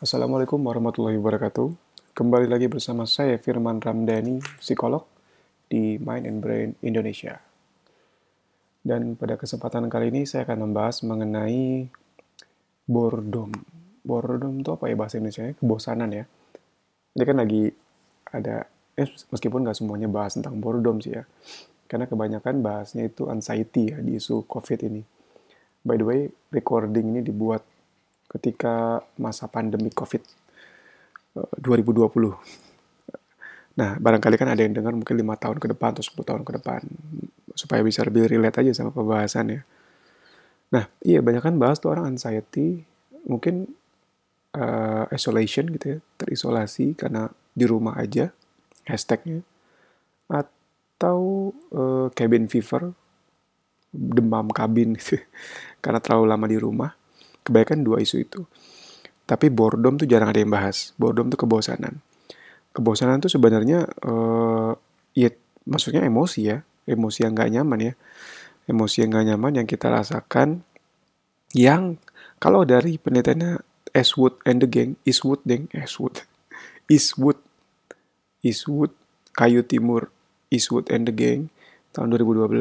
Assalamualaikum warahmatullahi wabarakatuh. Kembali lagi bersama saya Firman Ramdhani, psikolog di Mind and Brain Indonesia. Dan pada kesempatan kali ini saya akan membahas mengenai boredom. Boredom itu apa ya bahasa Indonesia? Kebosanan ya. Ini kan lagi ada, eh, meskipun nggak semuanya bahas tentang boredom sih ya. Karena kebanyakan bahasnya itu anxiety ya di isu COVID ini. By the way, recording ini dibuat ketika masa pandemi COVID uh, 2020. Nah, barangkali kan ada yang dengar mungkin lima tahun ke depan atau 10 tahun ke depan, supaya bisa lebih relate aja sama pembahasannya. Nah, iya banyak kan bahas tuh orang anxiety, mungkin uh, isolation gitu ya, terisolasi karena di rumah aja, hashtagnya, atau uh, cabin fever, demam kabin gitu, karena terlalu lama di rumah Kebanyakan dua isu itu. Tapi boredom tuh jarang ada yang bahas. Boredom tuh kebosanan. Kebosanan tuh sebenarnya uh, ya maksudnya emosi ya, emosi yang gak nyaman ya. Emosi yang gak nyaman yang kita rasakan yang kalau dari penelitiannya Eastwood and the Gang, Eastwood deng, Eastwood, Eastwood, Eastwood, Kayu Timur, Eastwood and the Gang tahun 2012,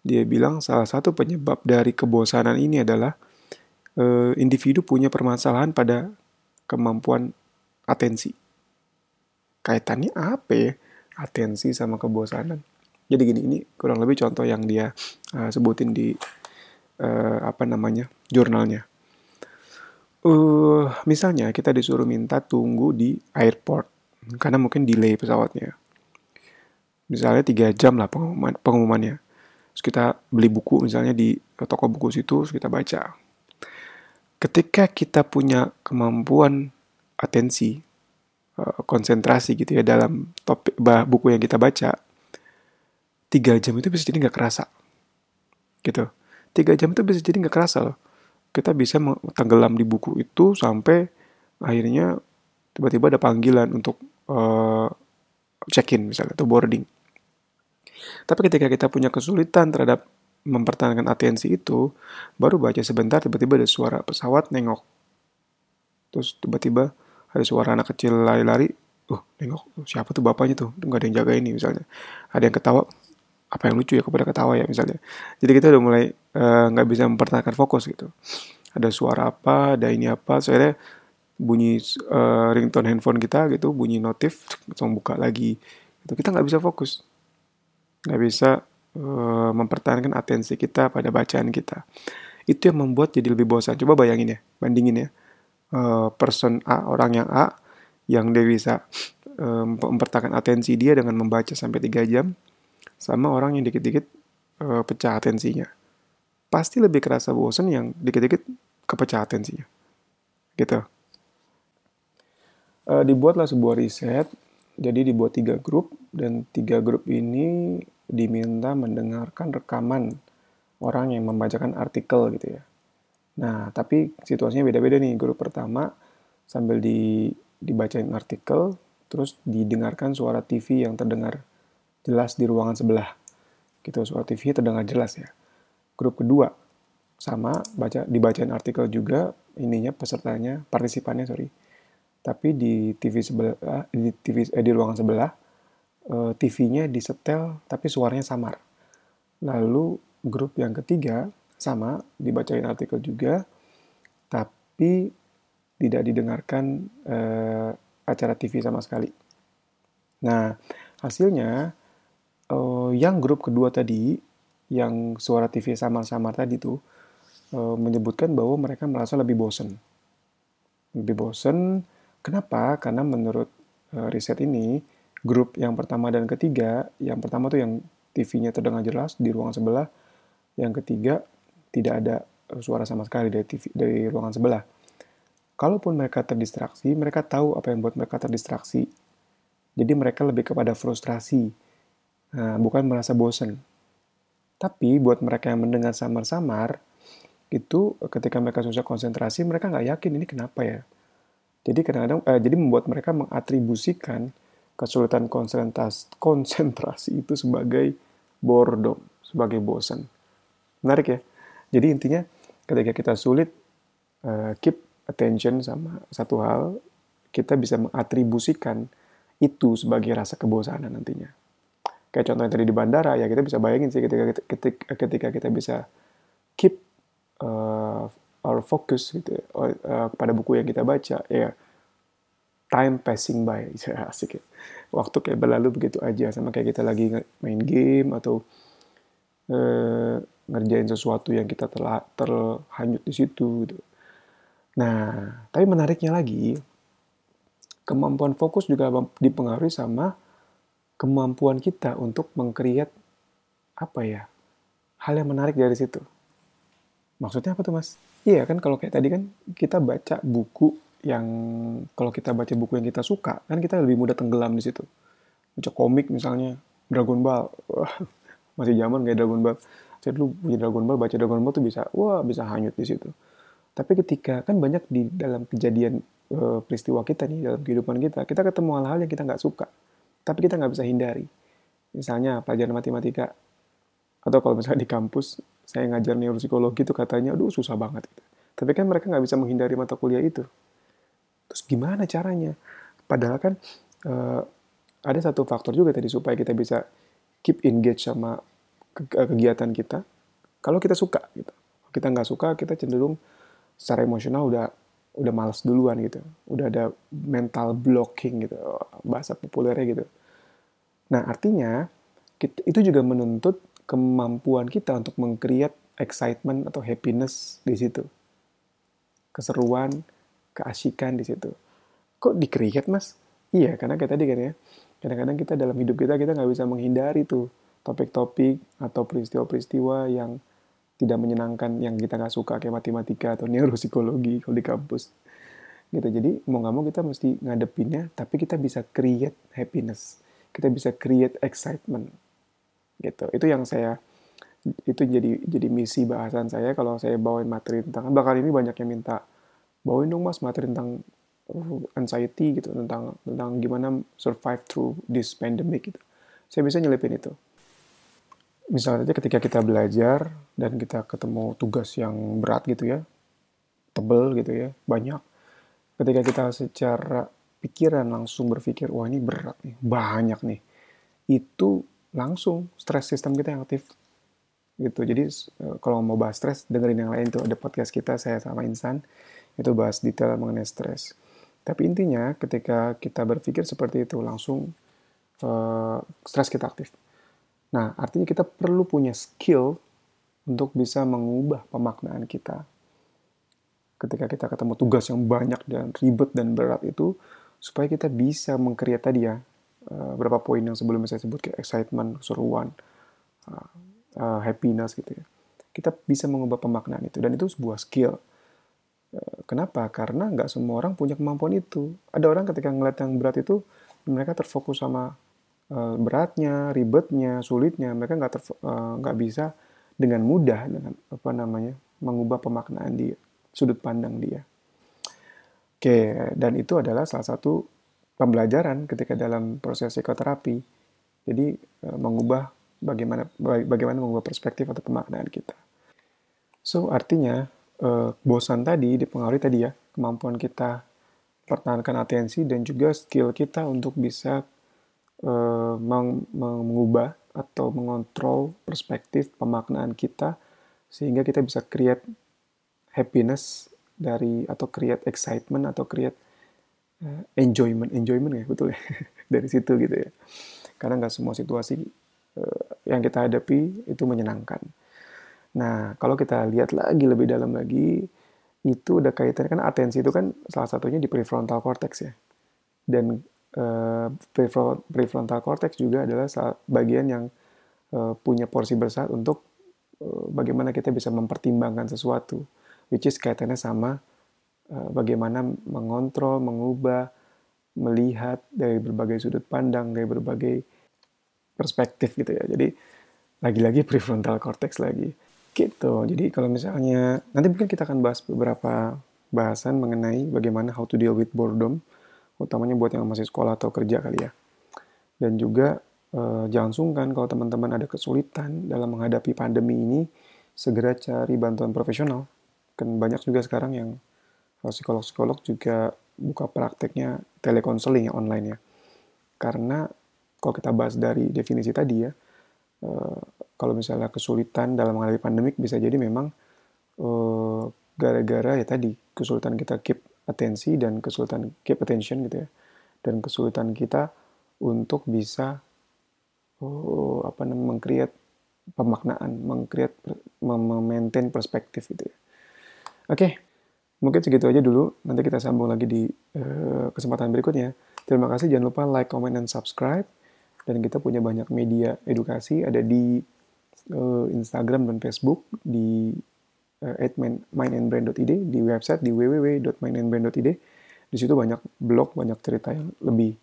dia bilang salah satu penyebab dari kebosanan ini adalah uh, individu punya permasalahan pada kemampuan atensi. Kaitannya apa ya? Atensi sama kebosanan. Jadi gini, ini kurang lebih contoh yang dia uh, sebutin di uh, apa namanya jurnalnya. Uh, misalnya kita disuruh minta tunggu di airport karena mungkin delay pesawatnya. Misalnya tiga jam lah pengumuman, pengumumannya. Terus kita beli buku misalnya di toko buku situ, terus kita baca ketika kita punya kemampuan atensi, eh, konsentrasi gitu ya dalam topik buku yang kita baca, tiga jam itu bisa jadi nggak kerasa, gitu. Tiga jam itu bisa jadi nggak kerasa loh. Kita bisa tenggelam di buku itu sampai akhirnya tiba-tiba ada panggilan untuk uh, check-in misalnya atau boarding. Tapi ketika kita punya kesulitan terhadap mempertahankan atensi itu, baru baca sebentar tiba-tiba ada suara pesawat nengok. Terus tiba-tiba ada suara anak kecil lari-lari, uh nengok, siapa tuh bapaknya tuh? Nggak ada yang jaga ini misalnya. Ada yang ketawa, apa yang lucu ya kepada ketawa ya misalnya. Jadi kita udah mulai eh, nggak uh, bisa mempertahankan fokus gitu. Ada suara apa, ada ini apa, soalnya bunyi uh, ringtone handphone kita gitu, bunyi notif, langsung buka lagi. Itu kita nggak bisa fokus, nggak bisa uh, mempertahankan atensi kita pada bacaan kita. Itu yang membuat jadi lebih bosan. Coba bayangin ya, bandingin ya. Uh, person A, orang yang A, yang dia bisa uh, mempertahankan atensi dia dengan membaca sampai 3 jam, sama orang yang dikit-dikit pecah atensinya. Pasti lebih kerasa bosan yang dikit-dikit kepecah atensinya. Gitu. Dibuatlah sebuah riset, jadi dibuat tiga grup, dan tiga grup ini diminta mendengarkan rekaman orang yang membacakan artikel gitu ya. Nah, tapi situasinya beda-beda nih. Grup pertama sambil di, dibacain artikel, terus didengarkan suara TV yang terdengar jelas di ruangan sebelah. Gitu, suara TV terdengar jelas ya. Grup kedua sama baca dibacain artikel juga ininya pesertanya, partisipannya sorry. Tapi di TV sebelah di TV eh, di ruangan sebelah eh, TV-nya disetel tapi suaranya samar. Lalu grup yang ketiga sama dibacain artikel juga tapi tidak didengarkan uh, acara TV sama sekali. Nah, hasilnya uh, yang grup kedua tadi yang suara TV samar-samar tadi tuh uh, menyebutkan bahwa mereka merasa lebih bosen. Lebih bosen. Kenapa? Karena menurut riset ini grup yang pertama dan ketiga, yang pertama tuh yang TV-nya terdengar jelas di ruangan sebelah, yang ketiga tidak ada suara sama sekali dari TV dari ruangan sebelah. Kalaupun mereka terdistraksi, mereka tahu apa yang buat mereka terdistraksi. Jadi mereka lebih kepada frustrasi, nah, bukan merasa bosan. Tapi buat mereka yang mendengar samar-samar, itu ketika mereka susah konsentrasi, mereka nggak yakin ini kenapa ya. Jadi kadang-kadang, eh, jadi membuat mereka mengatribusikan kesulitan konsentrasi, konsentrasi itu sebagai boredom, sebagai bosan. Menarik ya. Jadi intinya ketika kita sulit uh, keep attention sama satu hal, kita bisa mengatribusikan itu sebagai rasa kebosanan nantinya. Kayak contohnya tadi di bandara, ya kita bisa bayangin sih ketika ketika, ketika kita bisa keep uh, our focus gitu uh, pada buku yang kita baca, ya time passing by, asik ya. Waktu kayak berlalu begitu aja, sama kayak kita lagi main game atau uh, ngerjain sesuatu yang kita telah terhanyut di situ gitu. Nah, tapi menariknya lagi, kemampuan fokus juga dipengaruhi sama kemampuan kita untuk mengkreat apa ya hal yang menarik dari situ. Maksudnya apa tuh mas? Iya kan kalau kayak tadi kan kita baca buku yang kalau kita baca buku yang kita suka kan kita lebih mudah tenggelam di situ. Baca komik misalnya Dragon Ball, wah, masih zaman kayak Dragon Ball? Saya dulu punya Dragon Ball baca Dragon Ball tuh bisa wah bisa hanyut di situ. Tapi ketika kan banyak di dalam kejadian e, peristiwa kita nih dalam kehidupan kita kita ketemu hal-hal yang kita nggak suka tapi kita nggak bisa hindari. Misalnya pelajaran matematika. Atau kalau misalnya di kampus saya ngajar neuropsikologi itu katanya aduh susah banget. Tapi kan mereka nggak bisa menghindari mata kuliah itu terus gimana caranya? Padahal kan e, ada satu faktor juga tadi supaya kita bisa keep engage sama Eh, kegiatan kita. Kalau kita suka gitu. Kita nggak suka kita cenderung secara emosional udah udah malas duluan gitu. Udah ada mental blocking gitu bahasa populernya gitu. Nah artinya kita, itu juga menuntut kemampuan kita untuk mengcreate excitement atau happiness di situ. Keseruan keasikan di situ. Kok di mas? Iya karena kayak tadi kan ya. Kadang-kadang kita dalam hidup kita kita nggak bisa menghindari tuh topik-topik atau peristiwa-peristiwa yang tidak menyenangkan yang kita nggak suka kayak matematika atau neuropsikologi kalau di kampus. Gitu. Jadi mau nggak mau kita mesti ngadepinnya tapi kita bisa create happiness. Kita bisa create excitement. Gitu. Itu yang saya itu jadi jadi misi bahasan saya kalau saya bawain materi tentang bakal ini banyak yang minta bawain dong mas materi tentang uh, anxiety gitu tentang tentang gimana survive through this pandemic gitu saya bisa nyelipin itu misalnya ketika kita belajar dan kita ketemu tugas yang berat gitu ya, tebel gitu ya, banyak. Ketika kita secara pikiran langsung berpikir, wah ini berat nih, banyak nih. Itu langsung stres sistem kita yang aktif. Gitu. Jadi eh, kalau mau bahas stres, dengerin yang lain tuh ada podcast kita saya sama Insan itu bahas detail mengenai stres. Tapi intinya ketika kita berpikir seperti itu langsung uh, stres kita aktif Nah, artinya kita perlu punya skill untuk bisa mengubah pemaknaan kita. Ketika kita ketemu tugas yang banyak dan ribet dan berat itu, supaya kita bisa mengkreat tadi ya, uh, berapa poin yang sebelumnya saya sebut kayak excitement, keseruan, uh, uh, happiness gitu ya. Kita bisa mengubah pemaknaan itu, dan itu sebuah skill. Kenapa? Karena nggak semua orang punya kemampuan itu. Ada orang ketika ngeliat yang berat itu, mereka terfokus sama Eh, beratnya, ribetnya, sulitnya, mereka nggak uh, nggak bisa dengan mudah dengan apa namanya mengubah pemaknaan dia, sudut pandang dia. Oke, dan itu adalah salah satu pembelajaran ketika dalam proses psikoterapi. Jadi mengubah bagaimana bagaimana mengubah perspektif atau pemaknaan kita. So artinya uh, bosan tadi dipengaruhi tadi ya kemampuan kita pertahankan atensi dan juga skill kita untuk bisa uh, meng mengubah atau mengontrol perspektif pemaknaan kita sehingga kita bisa create happiness dari atau create excitement atau create uh, enjoyment. Enjoyment ya? Betul ya? Dari situ gitu ya. Karena nggak semua situasi yang kita hadapi itu menyenangkan. Nah kalau kita lihat lagi lebih dalam lagi itu udah kaitannya kan atensi itu kan salah satunya di prefrontal cortex ya. Dan uh, prefrontal cortex juga adalah bagian yang uh, punya porsi besar untuk uh, bagaimana kita bisa mempertimbangkan sesuatu, which is kaitannya sama bagaimana mengontrol, mengubah, melihat dari berbagai sudut pandang, dari berbagai perspektif gitu ya. Jadi lagi-lagi prefrontal cortex lagi gitu. Jadi kalau misalnya nanti mungkin kita akan bahas beberapa bahasan mengenai bagaimana how to deal with boredom utamanya buat yang masih sekolah atau kerja kali ya. Dan juga eh, jangan sungkan kalau teman-teman ada kesulitan dalam menghadapi pandemi ini, segera cari bantuan profesional. Kan banyak juga sekarang yang psikolog-psikolog juga buka prakteknya telekonseling ya online ya. Karena kalau kita bahas dari definisi tadi ya, uh, kalau misalnya kesulitan dalam menghadapi pandemik bisa jadi memang uh, gara-gara ya tadi kesulitan kita keep atensi dan kesulitan keep attention gitu ya, dan kesulitan kita untuk bisa uh, apa namanya mengcreate pemaknaan, mengcreate, memaintain perspektif gitu ya. Oke. Mungkin segitu aja dulu. Nanti kita sambung lagi di kesempatan berikutnya. Terima kasih. Jangan lupa like, comment, dan subscribe. Dan kita punya banyak media edukasi. Ada di uh, Instagram dan Facebook. Di uh, mindandbrand.id. Di website di www.mindandbrand.id. Di situ banyak blog, banyak cerita yang lebih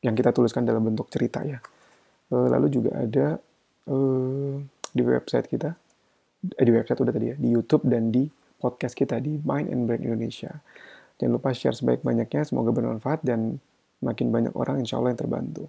yang kita tuliskan dalam bentuk cerita ya. Uh, lalu juga ada uh, di website kita, eh, di website udah tadi ya, di YouTube dan di podcast kita di Mind and Brain Indonesia. Jangan lupa share sebaik-banyaknya, semoga bermanfaat dan makin banyak orang insya Allah yang terbantu.